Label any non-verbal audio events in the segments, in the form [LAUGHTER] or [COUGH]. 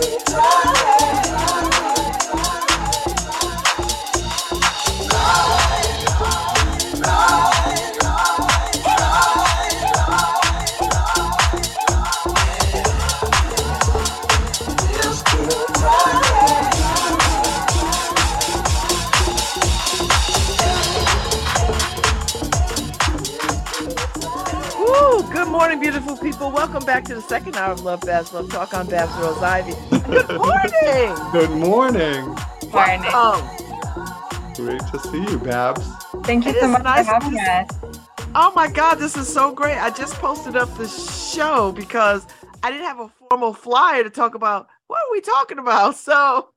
welcome the second hour of Love Babz Love Talk on Babz Rawls-Ivy. Good [LAUGHS] morning. Good morning. Morning. Welcome. Great to see you, Babz. Thank you It so much nice for having us. Oh my God, this is so great. I just posted up the show because I didn't have a formal flyer to talk about what are we talking about. So,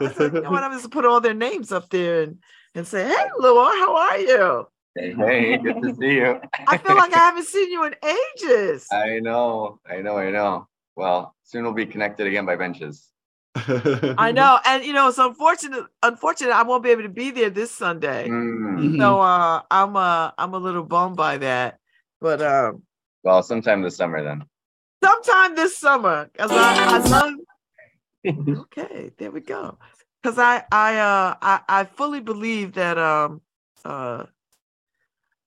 so I said, you know what, [LAUGHS] I'm just put all their names up there and, and say, hey, Laura, how are you? Hey, hey, good to see you. [LAUGHS] I feel like I haven't seen you in ages. [LAUGHS] I know, I know, I know. Well, soon we'll be connected again by benches. [LAUGHS] I know. And, you know, it's unfortunate, unfortunate I won't be able to be there this Sunday. Mm. So uh, I'm uh, I'm a little bummed by that. But um, Well, sometime this summer then. sometime this summer because I, I love okay there we go because i i uh I, I fully believe that um uh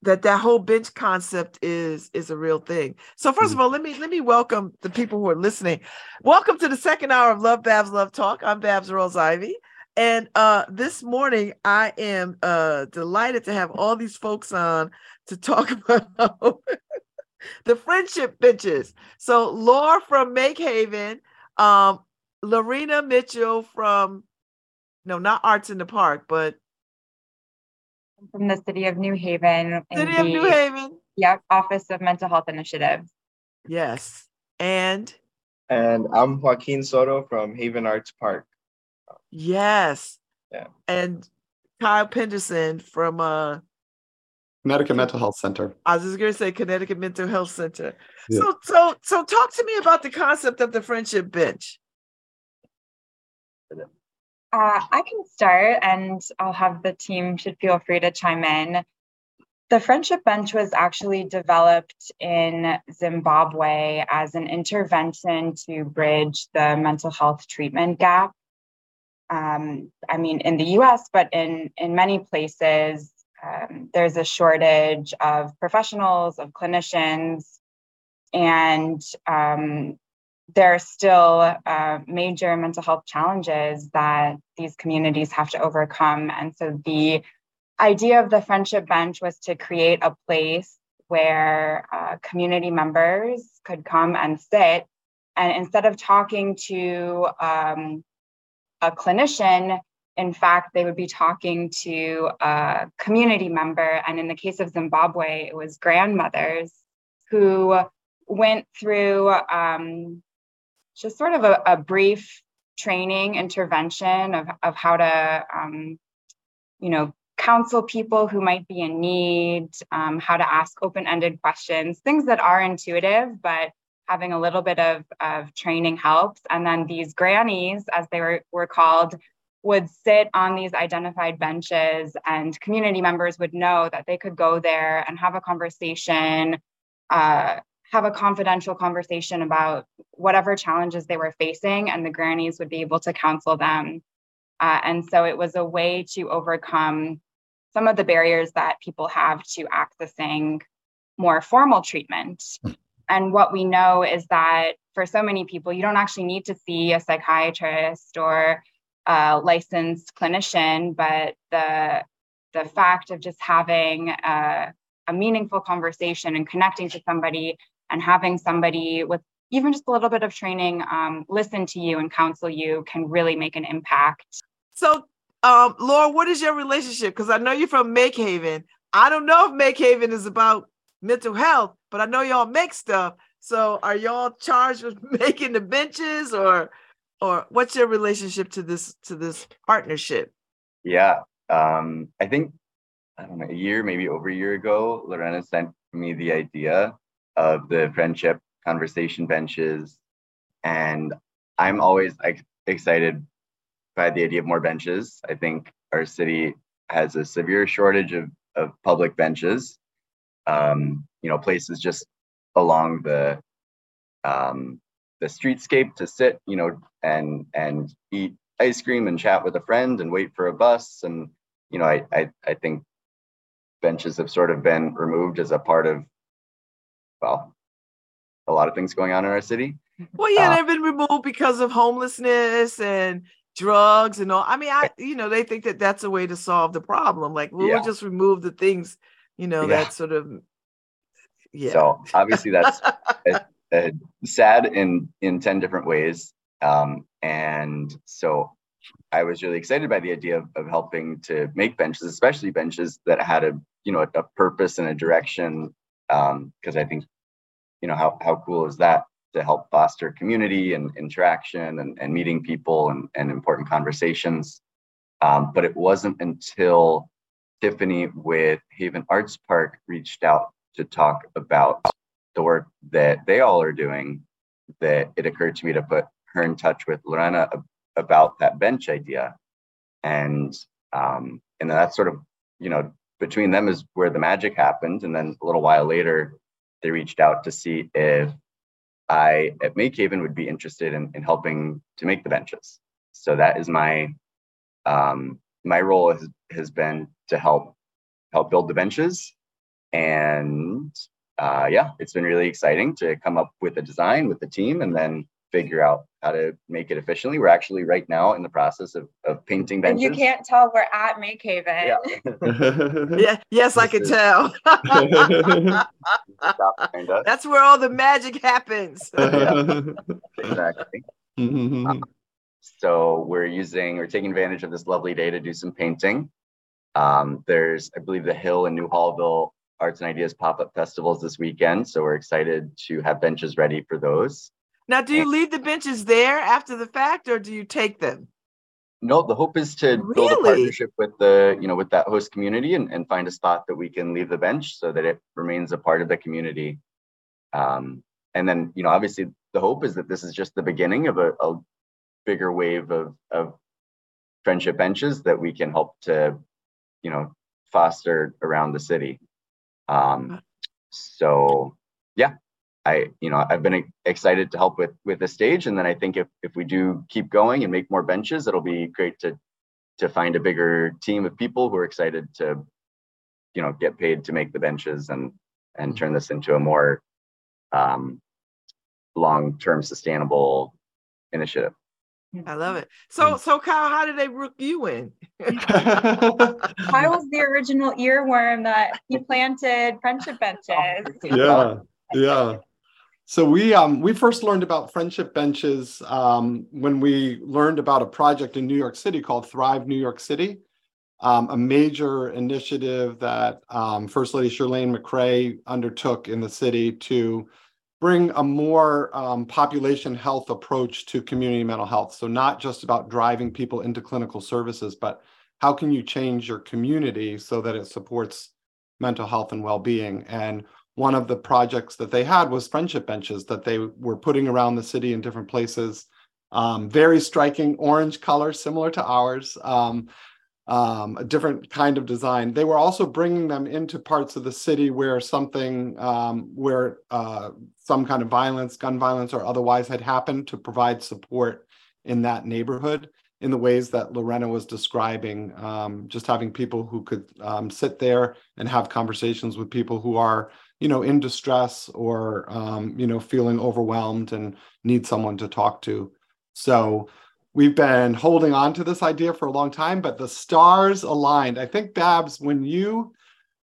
that that whole bench concept is is a real thing. So 1st of all let me let me welcome the people who are listening. Welcome to the second hour of love Babz love talk. I'm Babz rose ivy. And uh this morning i am uh delighted to have all these folks on to talk [LAUGHS] about the friendship benches. So laura from make haven um Lorena Mitchell from no, not Arts in the Park, but from the City of New Haven in City the of New Haven. Yep, Office of Mental Health Initiatives. Yes. And And I'm Joaquin Soto from Haven Arts Park. yes. Yeah. And Kyle Penderson from uh Connecticut Mental Health Center. I was just gonna say Connecticut Mental Health Center. Yeah. So so so talk to me about the concept of the friendship bench. Uh, I can start and I'll have the team should feel free to chime in. The Friendship Bench was actually developed in Zimbabwe as an intervention to bridge the mental health treatment gap. Um, I mean, in the US, but in, in many places, um, there's a shortage of professionals, of clinicians, and um, there are still uh, major mental health challenges that these communities have to overcome. And so the idea of the Friendship Bench was to create a place where uh, community members could come and sit. And instead of talking to um, a clinician, in fact, they would be talking to a community member. And in the case of Zimbabwe, it was grandmothers who went through um, just sort of a, a brief training intervention of, of how to, um, you know, counsel people who might be in need, um, how to ask open-ended questions, things that are intuitive, but having a little bit of, of training helps. And then these grannies, as they were, were called, would sit on these identified benches and community members would know that they could go there and have a conversation, uh, have a confidential conversation about whatever challenges they were facing, and the grannies would be able to counsel them. Uh, and so it was a way to overcome some of the barriers that people have to accessing more formal treatment. And what we know is that for so many people, you don't actually need to see a psychiatrist or a licensed clinician, but the the fact of just having a, a meaningful conversation and connecting to somebody and having somebody with even just a little bit of training um, listen to you and counsel you can really make an impact. So um Laura, what is your relationship? Because I know you're from Make Haven. I don't know if Make Haven is about mental health, but I know y'all make stuff. So are y'all charged with [LAUGHS] making the benches or or what's your relationship to this to this partnership? Yeah. Um, I think I don't know, a year, maybe over a year ago, Lorena sent me the idea of the friendship conversation benches. And I'm always excited by the idea of more benches. I think our city has a severe shortage of, of public benches. Um, you know, places just along the um, the streetscape to sit, you know, and and eat ice cream and chat with a friend and wait for a bus. And you know, I I, I think benches have sort of been removed as a part of well, a lot of things going on in our city. Well, yeah, Uh, they've been removed because of homelessness and drugs and all. I mean, I you know they think that that's a way to solve the problem. Like, well, Yeah. we'll just remove the things, you know, Yeah. that sort of. Yeah. So obviously that's [LAUGHS] uh, sad in in 10 different ways um, and so i was really excited by the idea of, of helping to make benches especially benches that had a you know a, a purpose and a direction because i think you know how, how cool is that to help foster community and interaction and, and meeting people and, and important conversations um, but it wasn't until tiffany with haven arts park reached out to talk about the work that they all are doing that it occurred to me to put her in touch with Lorena about that bench idea. And um, and that's sort of, you know, between them is where the magic happened. And then a little while later, they reached out to see if I at Makehaven would be interested in, in helping to make the benches. So that is my um, my role has, has been to help help build the benches and uh, yeah, it's been really exciting to come up with a design with the team and then figure out how to make it efficiently. We're actually right now in the process of, of painting benches. And you can't tell we're at Make Haven. Yeah. [LAUGHS] yeah. Yes, I This can tell. Stop [LAUGHS] [LAUGHS] behind us. That's where all the magic happens. Exactly. So we're using, we're taking advantage of this lovely day to do some painting. Um, there's, I believe, the Hill and Newhallville Arts and Ideas pop-up festivals this weekend. So we're excited to have benches ready for those. Now, do you leave the benches there after the fact, or do you take them? No, the hope is to build a partnership with the, you know, with that host community and, and find a spot that we can leave the bench so that it remains a part of the community. Um, and then, you know, obviously the hope is that this is just the beginning of a, a bigger wave of, of friendship benches that we can help to, you know, foster around the city. Um, so yeah, I, you know, I've been excited to help with with the stage, and then I think if if we do keep going and make more benches, it'll be great to to find a bigger team of people who are excited to, you know, get paid to make the benches and and turn this into a more um, long term sustainable initiative. I love it. So, so Kyle, how did they rook you in? [LAUGHS] [LAUGHS] I was the original earworm that he planted friendship benches. [LAUGHS] yeah yeah so we um we first learned about friendship benches um when we learned about a project in new york city called thrive new york city um, a major initiative that um, first lady Chirlane McCray undertook in the city to bring a more um, population health approach to community mental health. So not just about driving people into clinical services but how can you change your community so that it supports mental health and well-being? And one of the projects that they had was friendship benches that they were putting around the city in different places. Um, very striking orange color similar to ours um, um, a different kind of design. They were also bringing them into parts of the city where something um, where uh, some kind of violence gun violence or otherwise had happened to provide support in that neighborhood in the ways that Lorena was describing, um, just having people who could um, sit there and have conversations with people who are, you know, in distress or, um, you know, feeling overwhelmed and need someone to talk to. So we've been holding on to this idea for a long time, but the stars aligned. I think, Babz, when you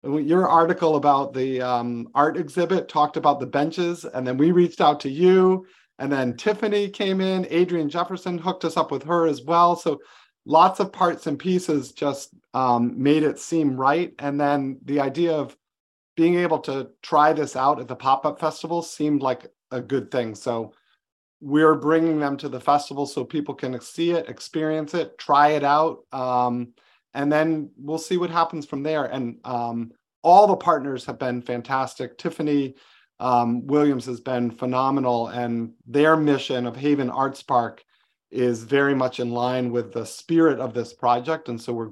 your article about the um, art exhibit talked about the benches, and then we reached out to you, and then Tiffany came in, Adrian Jefferson hooked us up with her as well. So lots of parts and pieces just um, made it seem right. And then the idea of being able to try this out at the pop up festival seemed like a good thing. So we're bringing them to the festival so people can see it, experience it, try it out. Um, and then we'll see what happens from there. And um, all the partners have been fantastic. Tiffany um, Williams has been phenomenal, and their mission of Haven Arts Park is very much in line with the spirit of this project. And so we're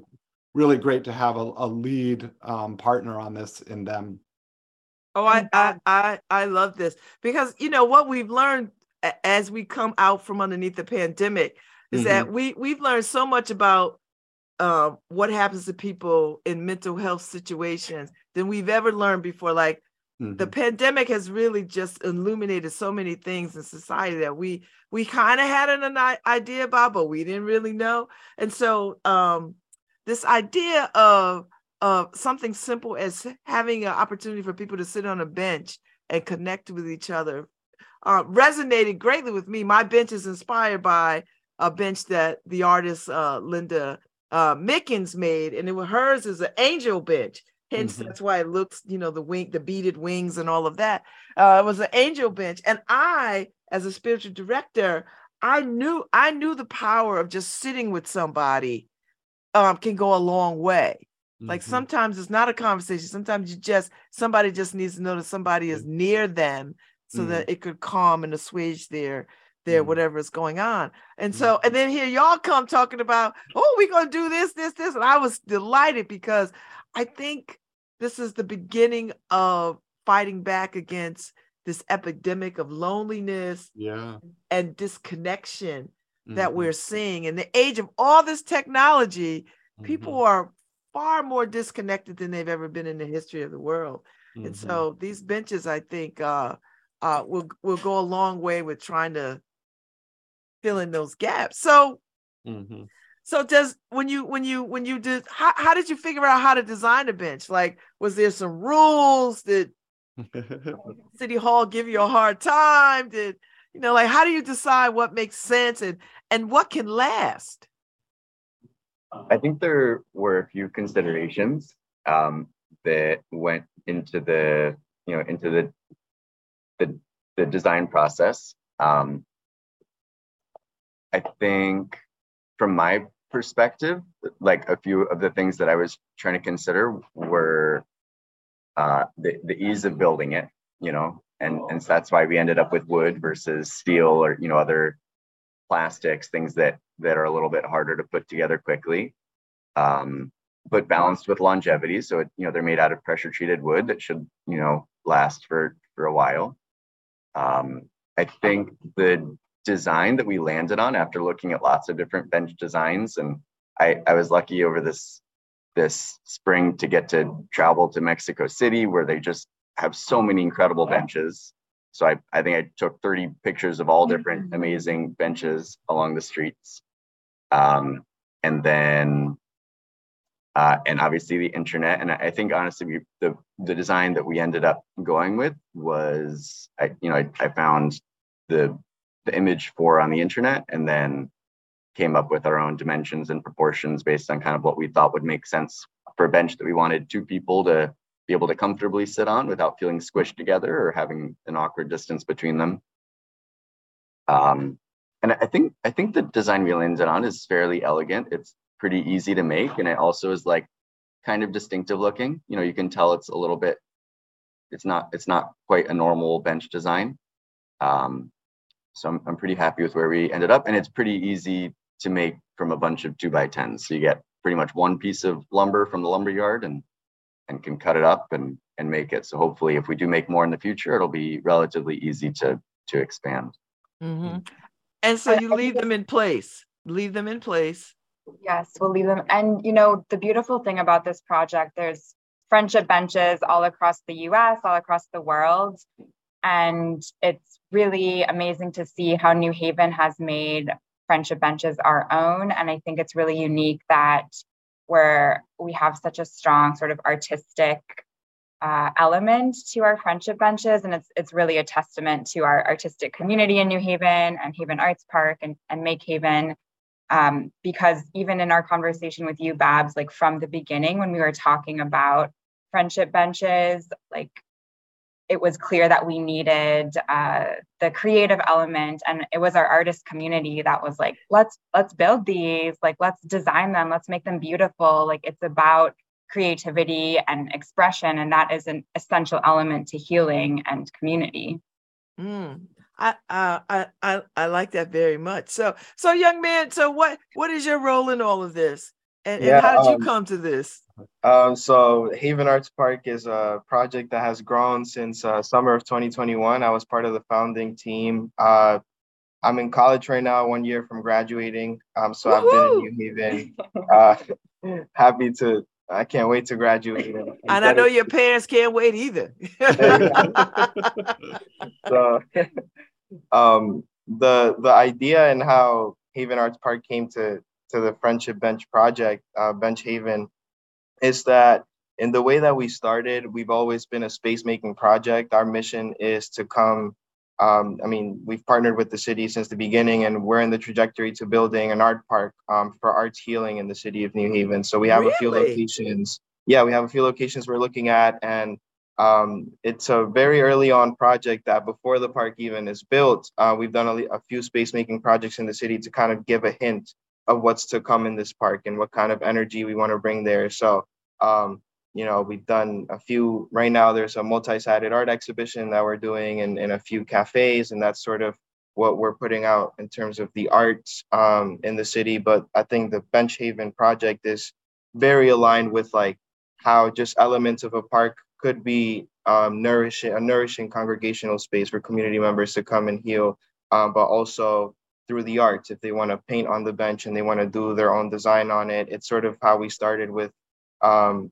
really great to have a, a lead um, partner on this in them. Oh, I, I, I, I love this because you know what we've learned as we come out from underneath the pandemic is mm-hmm. that we we've learned so much about uh, what happens to people in mental health situations than we've ever learned before. Like mm-hmm. the pandemic has really just illuminated so many things in society that we we kind of had an, idea about, but we didn't really know. And so um, this idea of of something simple as having an opportunity for people to sit on a bench and connect with each other uh, resonated greatly with me. My bench is inspired by a bench that the artist uh, Linda uh, Mickens made, and it was hers is an angel bench. Hence, mm-hmm. that's why it looks, you know, the wing, the beaded wings, and all of that. Uh, it was an angel bench, and I, as a spiritual director, I knew I knew the power of just sitting with somebody um, can go a long way. Mm-hmm. Like sometimes it's not a conversation. Sometimes you just somebody just needs to know that somebody is near them so mm-hmm. that it could calm and assuage their their mm-hmm. whatever is going on. And mm-hmm. so, and then here y'all come talking about, oh, we're gonna do this, this, this. And I was delighted because I think this is the beginning of fighting back against this epidemic of loneliness yeah. and disconnection that mm-hmm. we're seeing. In the age of all this technology, people mm-hmm. are far more disconnected than they've ever been in the history of the world. And mm-hmm. so these benches, I think, uh, uh, will will go a long way with trying to fill in those gaps. So, mm-hmm. so does when you when you when you did how, how did you figure out how to design a bench? Like, was there some rules? Did [LAUGHS] City Hall give you a hard time? Did you know like how do you decide what makes sense and and what can last? I think there were a few considerations um, that went into the you know into the the, the design process. Um, I think from my perspective, like a few of the things that I was trying to consider were uh, the, the ease of building it, you know, and, and so that's why we ended up with wood versus steel or, you know, other plastics, things that, that are a little bit harder to put together quickly. Um, but balanced with longevity. So, it, you know, they're made out of pressure treated wood that should, you know, last for, for a while. Um, I think the design that we landed on after looking at lots of different bench designs, and I, I was lucky over this this spring to get to travel to Mexico City, where they just have so many incredible benches. So I, I think I took 30 pictures of all different mm-hmm. amazing benches along the streets. Um, and then uh, and obviously the internet. And I think honestly, we, the the design that we ended up going with was, I you know, I, I found the the image for on the internet, and then came up with our own dimensions and proportions based on kind of what we thought would make sense for a bench that we wanted two people to be able to comfortably sit on without feeling squished together or having an awkward distance between them. Um, and I think I think the design we landed on is fairly elegant. It's pretty easy to make and it also is like kind of distinctive looking you know you can tell it's a little bit it's not it's not quite a normal bench design um, so I'm, I'm pretty happy with where we ended up and it's pretty easy to make from a bunch of two by tens so you get pretty much one piece of lumber from the lumber yard and and can cut it up and and make it so hopefully if we do make more in the future it'll be relatively easy to to expand mm-hmm. and so you leave them in place leave them in place Yes, we'll leave them. And you know, the beautiful thing about this project, there's friendship benches all across the US, all across the world. And it's really amazing to see how New Haven has made friendship benches our own. And I think it's really unique that where we have such a strong sort of artistic uh, element to our friendship benches. And it's it's really a testament to our artistic community in New Haven and Haven Arts Park and, and Make Haven um, because even in our conversation with you Babz like from the beginning when we were talking about friendship benches like it was clear that we needed uh, the creative element and it was our artist community that was like let's let's build these like let's design them let's make them beautiful. Like it's about creativity and expression and that is an essential element to healing and community. Mm, I, I I I like that very much. So so young man, so what what is your role in all of this, and, yeah, and how did um, you come to this? Um, so Haven Arts Park is a project that has grown since uh, summer of 2021. I was part of the founding team. Uh, I'm in college right now, one year from graduating. Um, so I've been in New Haven. [LAUGHS] Uh, happy to, I can't wait to graduate. [LAUGHS] And, and I know your parents can't wait either. [LAUGHS] so, um, the the idea and how Haven Arts Park came to to the Friendship Bench project, uh, Bench Haven, is that in the way that we started, we've always been a space making project. Our mission is to come. Um, I mean, we've partnered with the city since the beginning, and we're in the trajectory to building an art park um, for arts healing in the city of New Haven. So we have really? a few locations. Yeah, we have a few locations we're looking at, and um, it's a very early on project that before the park even is built, uh, we've done a, a few space making projects in the city to kind of give a hint of what's to come in this park and what kind of energy we want to bring there. So, um, you know, we've done a few right now. There's a multi-sided art exhibition that we're doing in, in a few cafes, and that's sort of what we're putting out in terms of the arts um, in the city. But I think the Bench Haven project is very aligned with like how just elements of a park could be um, nourishing a nourishing congregational space for community members to come and heal, um, but also through the arts. If they want to paint on the bench and they want to do their own design on it, it's sort of how we started with um,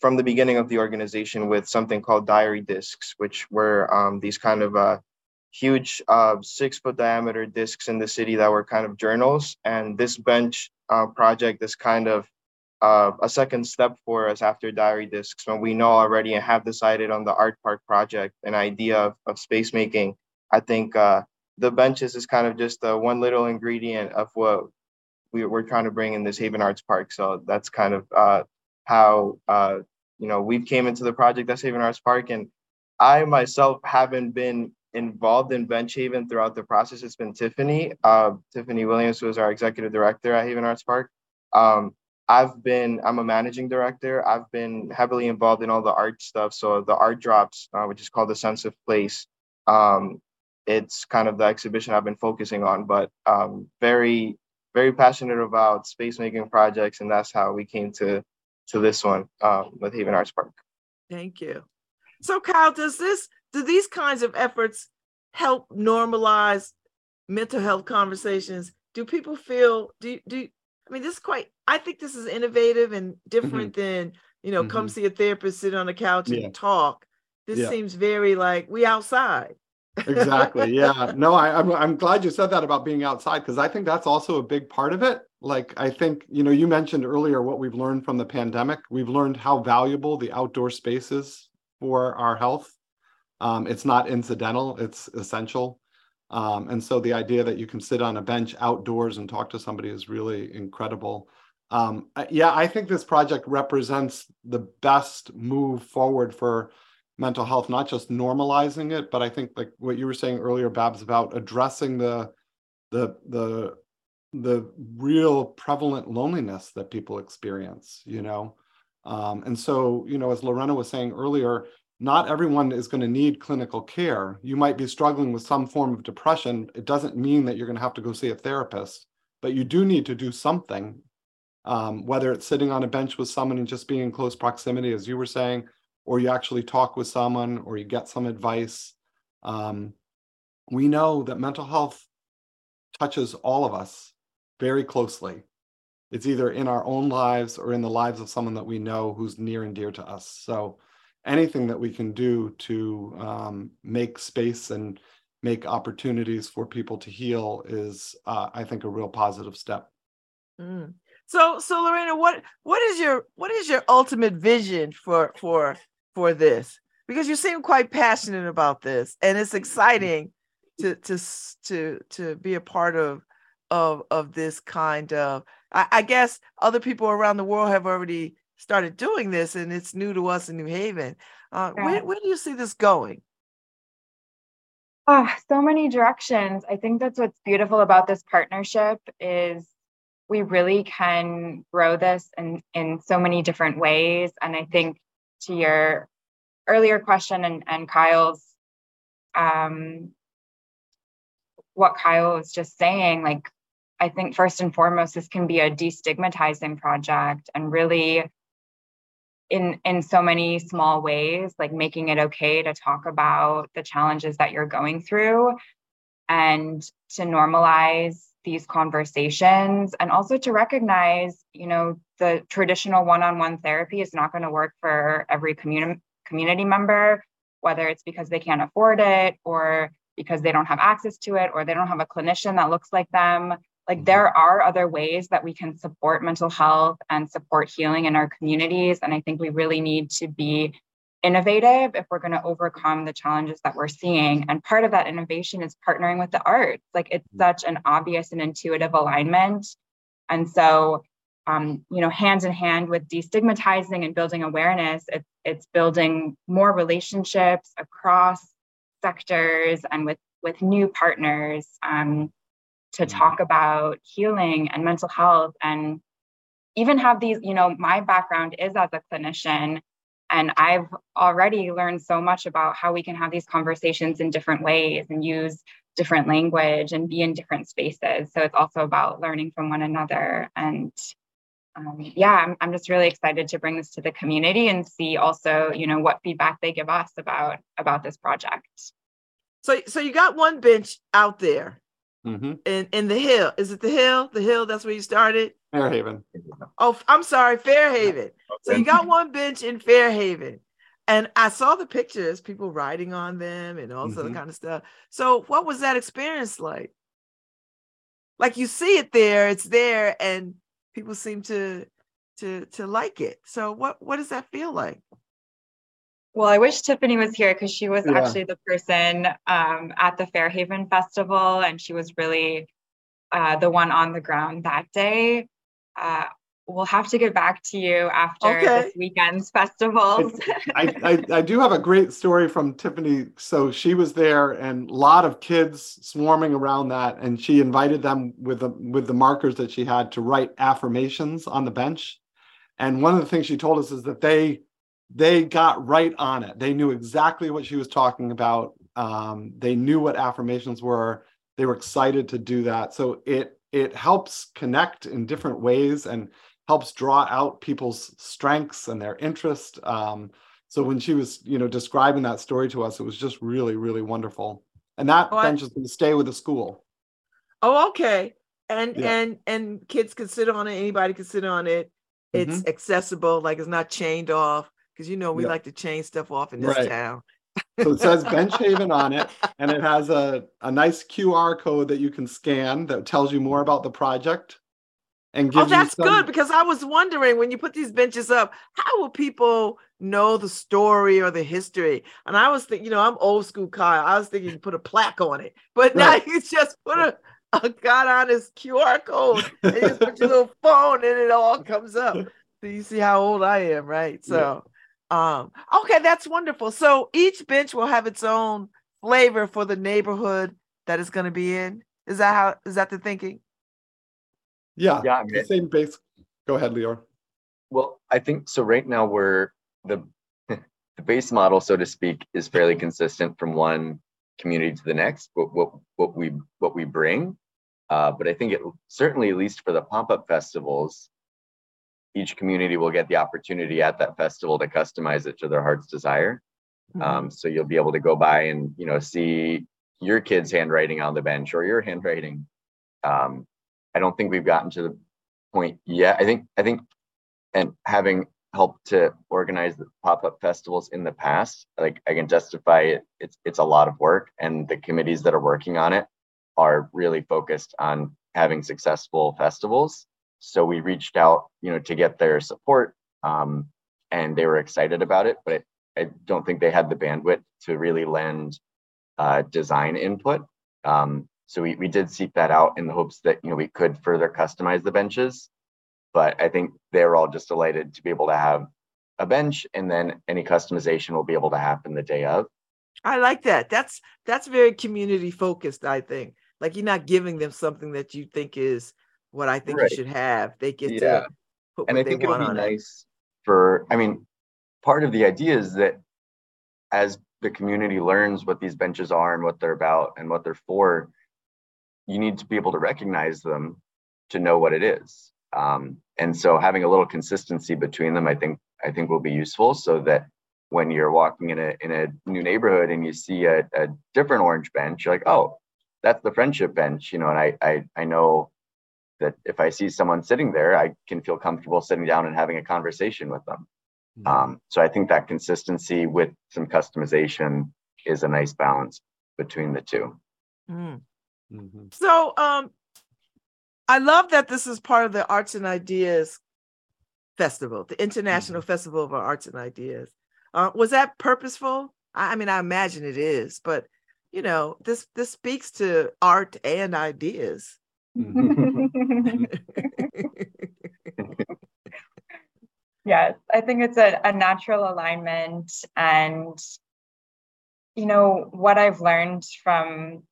from the beginning of the organization with something called diary discs, which were um, these kind of uh, huge uh, six foot diameter discs in the city that were kind of journals. And this bench uh, project is kind of uh, a second step for us after diary discs when we know already and have decided on the art park project, an idea of, of space making. I think uh, the benches is kind of just uh, one little ingredient of what we, are trying to bring in this Haven Arts Park. So that's kind of uh, how uh, you know we came into the project that's Haven Arts Park, and I myself haven't been involved in Bench Haven throughout the process. It's been Tiffany, uh, Tiffany Williams, who is our executive director at Haven Arts Park. Um, I've been, I'm a managing director. I've been heavily involved in all the art stuff. So the art drops, uh, which is called the Sense of Place, um, it's kind of the exhibition I've been focusing on, but um, very, very passionate about space making projects. And that's how we came to, to this one um, with Haven Arts Park. Thank you. So Kyle, does this, do these kinds of efforts help normalize mental health conversations? Do people feel, do, do, I mean, this is quite, I think this is innovative and different mm-hmm. than, you know, mm-hmm. come see a therapist, sit on a couch yeah. and talk. This yeah. seems very like we outside. Exactly. Yeah. No, I, I'm, I'm glad you said that about being outside because I think that's also a big part of it. Like, I think, you know, you mentioned earlier what we've learned from the pandemic. We've learned how valuable the outdoor space is for our health. Um, it's not incidental, it's essential. Um, and so the idea that you can sit on a bench outdoors and talk to somebody is really incredible. Um, yeah, I think this project represents the best move forward for mental health, not just normalizing it, but I think like what you were saying earlier, Babz, about addressing the the the the real prevalent loneliness that people experience, you know. Um, and so, you know, as Lorena was saying earlier, not everyone is going to need clinical care. You might be struggling with some form of depression. It doesn't mean that you're going to have to go see a therapist, but you do need to do something, um, whether it's sitting on a bench with someone and just being in close proximity, as you were saying, or you actually talk with someone or you get some advice. Um, we know that mental health touches all of us very closely. It's either in our own lives or in the lives of someone that we know who's near and dear to us. So, anything that we can do to um, make space and make opportunities for people to heal is, uh, I think, a real positive step. Mm. So, so Lorena, what what is your what is your ultimate vision for for for this? Because you seem quite passionate about this, and it's exciting to to to to be a part of of of this kind of. I, I guess other people around the world have already started doing this and it's new to us in New Haven. Uh, where, where do you see this going? Oh, so many directions. I think that's what's beautiful about this partnership is we really can grow this in, in so many different ways. And I think to your earlier question and, and Kyle's um, what Kyle was just saying, like I think first and foremost, this can be a destigmatizing project and really in in so many small ways like making it okay to talk about the challenges that you're going through and to normalize these conversations and also to recognize you know the traditional one-on-one therapy is not going to work for every community community member whether it's because they can't afford it or because they don't have access to it or they don't have a clinician that looks like them like mm-hmm. there are other ways that we can support mental health and support healing in our communities. And I think we really need to be innovative if we're going to overcome the challenges that we're seeing. And part of that innovation is partnering with the arts. Like it's mm-hmm. such an obvious and intuitive alignment. And so, um, you know, hand in hand with destigmatizing and building awareness, it's, it's building more relationships across sectors and with with new partners. Um, to mm-hmm. talk about healing and mental health and even have these, you know, my background is as a clinician. And I've already learned so much about how we can have these conversations in different ways and use different language and be in different spaces. So it's also about learning from one another. And um, yeah, I'm, I'm just really excited to bring this to the community and see also, you know, what feedback they give us about about this project. So, so you got one bench out there Mm-hmm. In in the hill. Is it the hill? The hill, that's where you started? Fairhaven. Oh, I'm sorry, Fairhaven. So you got one bench in Fairhaven. And I saw the pictures, people riding on them and all mm-hmm. kind of stuff. So what was that experience like? Like you see it there, it's there, and people seem to to to like it. So what what does that feel like? Well, I wish Tiffany was here because she was yeah. actually the person um, at the Fairhaven Festival, and she was really uh, the one on the ground that day. Uh, we'll have to get back to you after okay. this weekend's festivals. [LAUGHS] I, I, I, do have a great story from Tiffany. So she was there, and a lot of kids swarming around that, and she invited them with the with the markers that she had to write affirmations on the bench. And one of the things she told us is that they they got right on it. They knew exactly what she was talking about. Um, they knew what affirmations were. They were excited to do that. So it it helps connect in different ways and helps draw out people's strengths and their interest. Um, so when she was, you know, describing that story to us, it was just really, really wonderful. And that oh, bench I... is going to stay with the school. Oh, okay. And yeah. and and kids can sit on it. Anybody can sit on it. It's mm-hmm. accessible, like it's not chained off because you know we yep. like to chain stuff off in this right. town. So it says Bench Haven on it, and it has a, a nice QR code that you can scan that tells you more about the project. And oh, that's some... good because I was wondering when you put these benches up, how will people know the story or the history? And I was thinking, you know, I'm old school Kyle. I was thinking you put a plaque on it, but right. now [LAUGHS] you just put a, a God honest QR code and you just put your little phone and it all comes up. So you see how old I am, right? [LAUGHS] So um, okay, that's wonderful. So each bench will have its own flavor for the neighborhood that it's going to be in. Is that how? Is that the thinking? Yeah. Yeah. I mean, the same base. Go ahead, Leor. Well, I think so. Right now, we're the [LAUGHS] the base model, so to speak, is fairly [LAUGHS] consistent from one community to the next. What what what we what we bring, uh, but I think it certainly, at least for the pop up festivals, each community will get the opportunity at that festival to customize it to their heart's desire. Mm-hmm. Um, so you'll be able to go by and you know see your kid's handwriting on the bench or your handwriting. Um, I don't think we've gotten to the point yet. I think I think, and having helped to organize the pop-up festivals in the past, like I can justify it. It's it's a lot of work, and the committees that are working on it are really focused on having successful festivals so we reached out, you know, to get their support, um, and they were excited about it. But I don't think they had the bandwidth to really lend uh, design input. Um, so we, we did seek that out in the hopes that you know we could further customize the benches. But I think they were all just delighted to be able to have a bench, and then any customization will be able to happen the day of. I like that. That's that's very community focused. I think like you're not giving them something that you think is what I think right. you should have. They get yeah. to put and I think it would be nice it. for. I mean, part of the idea is that as the community learns what these benches are and what they're about and what they're for, you need to be able to recognize them to know what it is. Um, and so having a little consistency between them, I think, I think will be useful so that when you're walking in a in a new neighborhood and you see a, a different orange bench, you're like, oh, that's the friendship bench, you know, and I I I know that if I see someone sitting there, I can feel comfortable sitting down and having a conversation with them. Mm-hmm. Um, so I think that consistency with some customization is a nice balance between the two. Mm. Mm-hmm. So um, I love that this is part of the Arts and Ideas Festival, the International mm-hmm. Festival of Arts and Ideas. Uh, was that purposeful? I, I mean, I imagine it is, but you know, this this speaks to art and ideas. [LAUGHS] Yes, I think it's a, a natural alignment. And, you know, what I've learned from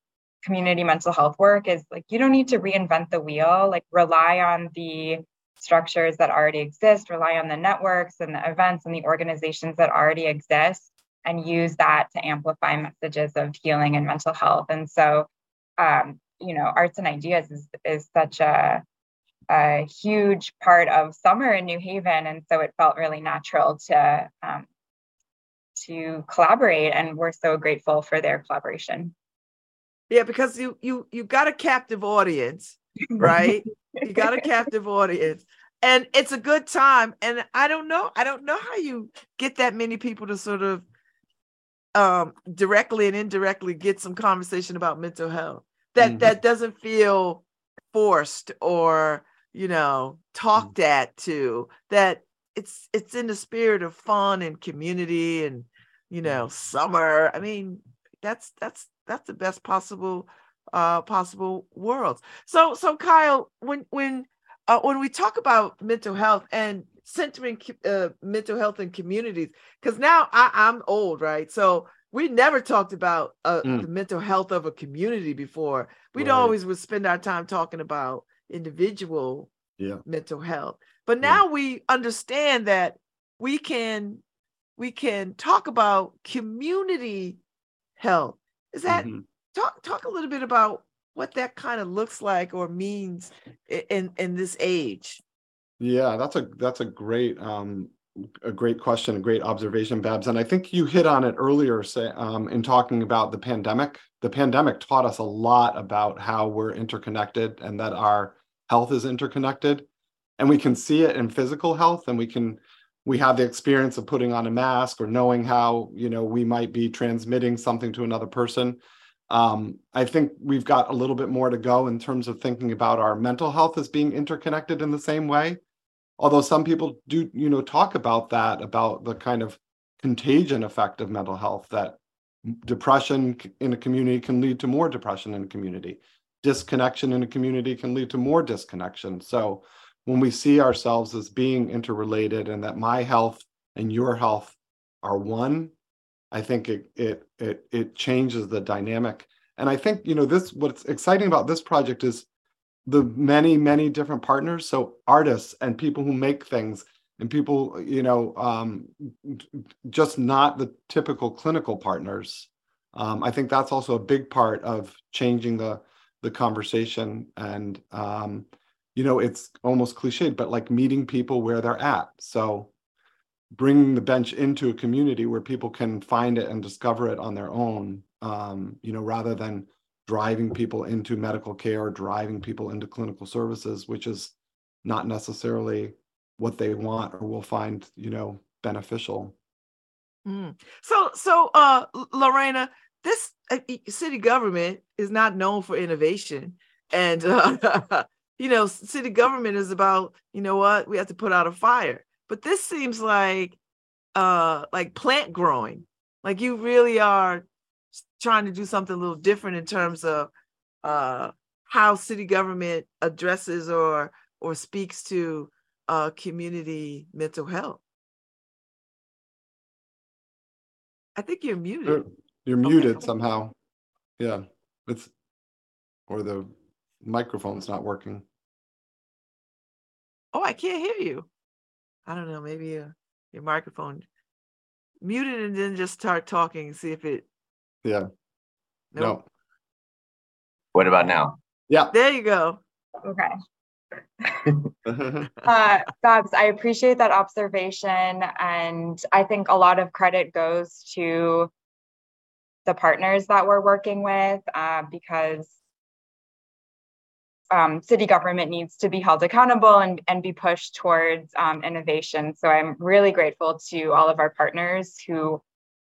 community mental health work is like, you don't need to reinvent the wheel, like, rely on the structures that already exist, rely on the networks and the events and the organizations that already exist, and use that to amplify messages of healing and mental health. And so, um, you know, arts and ideas is, is such a, a huge part of summer in New Haven. And so it felt really natural to, um, to collaborate. And we're so grateful for their collaboration. Yeah, because you you you got a captive audience, [LAUGHS] right? you got a captive audience. And it's a good time. And I don't know, I don't know how you get that many people to sort of um directly and indirectly get some conversation about mental health that mm-hmm. that doesn't feel forced or you know talked mm-hmm. at to that it's it's in the spirit of fun and community and you know mm-hmm. summer i mean that's that's that's the best possible uh possible worlds so so kyle when when uh, when we talk about mental health and centering uh, mental health in communities because now I, i'm old right so we never talked about uh, mm. the mental health of a community before. We'd right. always would spend our time talking about individual yeah. mental health. But now yeah. we understand that we can we can talk about community health. Is that mm-hmm. talk talk a little bit about what that kind of looks like or means in in this age? Yeah, that's a that's a great um a great question, a great observation, Babz. And I think you hit on it earlier say, um, in talking about the pandemic. The pandemic taught us a lot about how we're interconnected and that our health is interconnected. And we can see it in physical health, and we can we have the experience of putting on a mask or knowing how you know we might be transmitting something to another person. Um, I think we've got a little bit more to go in terms of thinking about our mental health as being interconnected in the same way although some people do you know talk about that about the kind of contagion effect of mental health that depression in a community can lead to more depression in a community. Disconnection in a community can lead to more disconnection. So when we see ourselves as being interrelated and that my health and your health are one i think it it it, it changes the dynamic. And i think you know this what's exciting about this project is the many many different partners. So artists and people who make things and people you know um, just not the typical clinical partners. Um, i think that's also a big part of changing the the conversation. And um, you know it's almost cliched but like meeting people where they're at. So bringing the bench into a community where people can find it and discover it on their own um, you know rather than driving people into medical care, driving people into clinical services, which is not necessarily what they want or will find, you know, beneficial. Mm. So, so uh, Lorena, this uh, city government is not known for innovation, and [LAUGHS] uh, you know, city government is about, you know what, we have to put out a fire. But this seems like, uh, like plant growing. Like you really are trying to do something a little different in terms of uh, how city government addresses or or speaks to uh, community mental health. I think you're muted. You're, you're okay. muted somehow. Yeah, it's or the microphone's not working. Oh, I can't hear you. I don't know. Maybe uh, your microphone muted and then just start talking and see if it yeah. Nope. No. What about now? Yeah. There you go. Okay. [LAUGHS] uh, Babz, I appreciate that observation. And I think a lot of credit goes to the partners that we're working with uh, because um, city government needs to be held accountable and, and be pushed towards um, innovation. So I'm really grateful to all of our partners who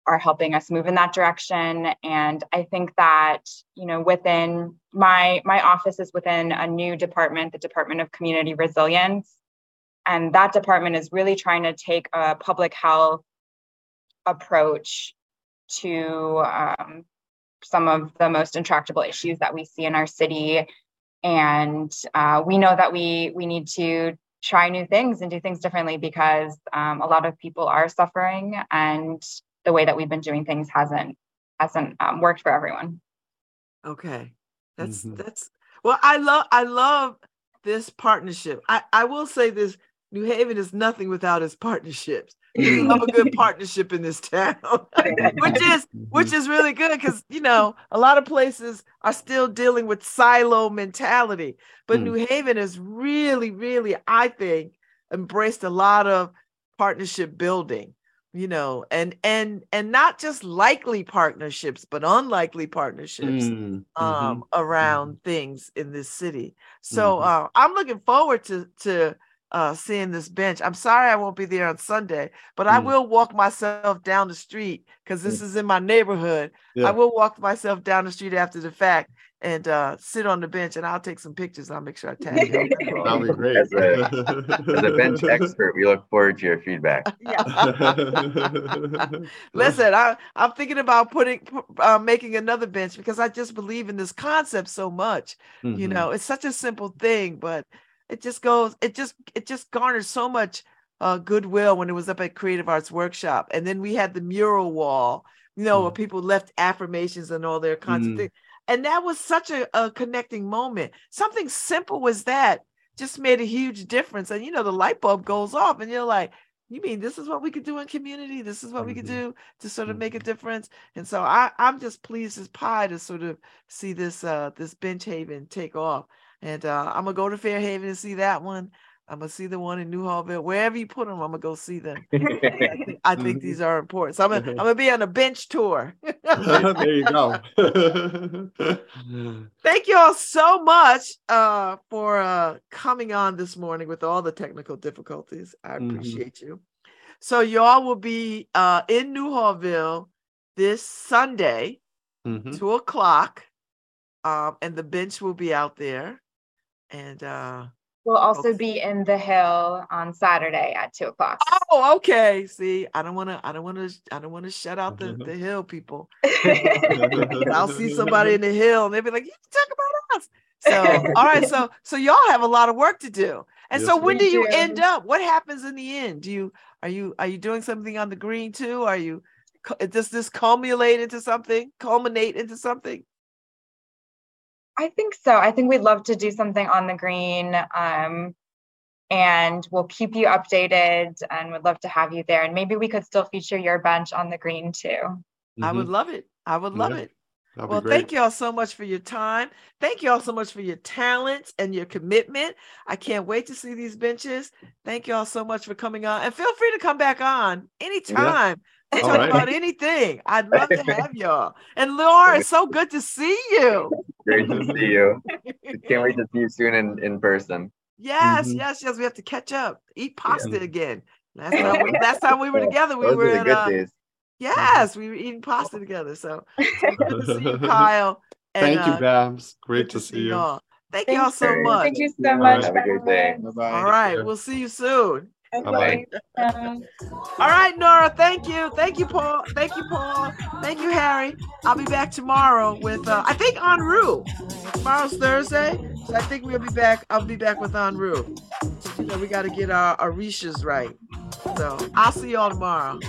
are helping us move in that direction. And I think that, you know, within my my office is within a new department, the Department of Community Resilience. And that department is really trying to take a public health approach to um, some of the most intractable issues that we see in our city and uh, we know that we we need to try new things and do things differently because um, a lot of people are suffering and the way that we've been doing things hasn't hasn't um, worked for everyone. Okay. That's mm-hmm. that's well i love i love this partnership. I i will say this new haven is nothing without its partnerships. We love a good partnership in this town, [LAUGHS] which is which is really good because you know a lot of places are still dealing with silo mentality, but mm. New Haven has really, really, I think, embraced a lot of partnership building you know and and and not just likely partnerships but unlikely partnerships mm, um mm-hmm, around mm-hmm. things in this city so mm-hmm. uh, i'm looking forward to to uh, seeing this bench. I'm sorry I won't be there on Sunday, but mm. I will walk myself down the street because this mm. is in my neighborhood. Yeah. I will walk myself down the street after the fact and uh, sit on the bench, and I'll take some pictures. I'll make sure I tag you. [LAUGHS] That'll be great. As a, as a bench [LAUGHS] expert, we look forward to your feedback. [LAUGHS] Yeah. Listen, I, I'm thinking about putting, uh, making another bench because I just believe in this concept so much. Mm-hmm. You know, it's such a simple thing, but it just goes it just it just garnered so much uh, goodwill when it was up at creative arts workshop and then we had the mural wall you know mm. where people left affirmations and all their kinds mm. of things and that was such a, a connecting moment something simple as that just made a huge difference and you know the light bulb goes off and you're like you mean this is what we could do in community this is what mm-hmm. we could mm-hmm. do to sort of make a mm-hmm. difference and so i i'm just pleased as pie to sort of see this uh this bench haven take off and uh, I'm gonna go to Fairhaven and see that one. I'm gonna see the one in Newhallville. Wherever you put them, I'm gonna go see them. [LAUGHS] I think, I think these are important. So I'm gonna, I'm gonna be on a bench tour. [LAUGHS] there you go. [LAUGHS] Thank you all so much uh, for uh, coming on this morning with all the technical difficulties. I mm-hmm. appreciate mm-hmm. you. So y'all will be uh, in Newhallville this Sunday, mm-hmm. two o'clock, um, and the bench will be out there and uh We'll also okay. be in the hill on Saturday at two o'clock. Oh, okay. See, I don't want to. I don't want to. I don't want to shut out the, the hill people. [LAUGHS] I'll see somebody in the hill and they'll be like, "You talk about us." So, all right. [LAUGHS] So, so y'all have a lot of work to do. And yes, so, when do you do. end up? What happens in the end? Do you are you are you doing something on the green too? Are you does this culminate into something? Culminate into something? I think so. I think we'd love to do something on the green. Um, and we'll keep you updated and would love to have you there. And maybe we could still feature your bench on the green too. Mm-hmm. I would mm-hmm. love it. I would love yeah. it. That'd well, thank you all so much for your time. Thank you all so much for your talents and your commitment. I can't wait to see these benches. Thank you all so much for coming on. And feel free to come back on anytime. Yeah talk right. about anything. I'd love to [LAUGHS] have y'all. And Laura, it's so good to see you. Great to see you. [LAUGHS] Can't wait to see you soon in, in person. Yes, mm-hmm. yes, yes. We have to catch up, eat pasta yeah. again. Last time, we, last time we were [LAUGHS] together, we Those were in, uh, Yes, we were eating pasta together. So, so good to see you, [LAUGHS] Kyle. And, Thank you, uh, Babz. Great to, to see you. All. Thank, Thank you all so much. Thank you so much. Have a great day. Bye-bye. All right, we'll see you soon. Bye. All right, Nora. Thank you. Thank you, Paul. Thank you, Paul. Thank you, Harry. I'll be back tomorrow with uh, I think Enru. Tomorrow's Thursday, so I think we'll be back. I'll be back with Enru. You know, we got to get our Orishas right. So I'll see y'all tomorrow.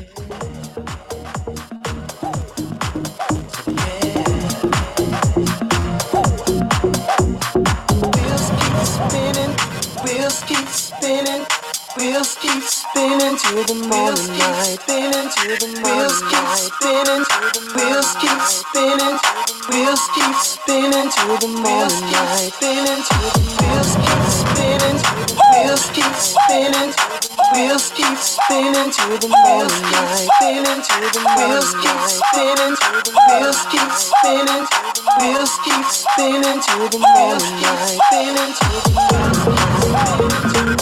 To the morning light. Spinning to the wheels keep spinning. Wheels keep spinning. Wheels keep spinning to the morning light. Spinning to the wheels keep spinning. Wheels keep spinning. Wheels keep spinning to the morning light. Spinning to the wheels keep spinning. Wheels keep spinning. Wheels keep spinning to the morning light. Spinning to the wheels keep spinning.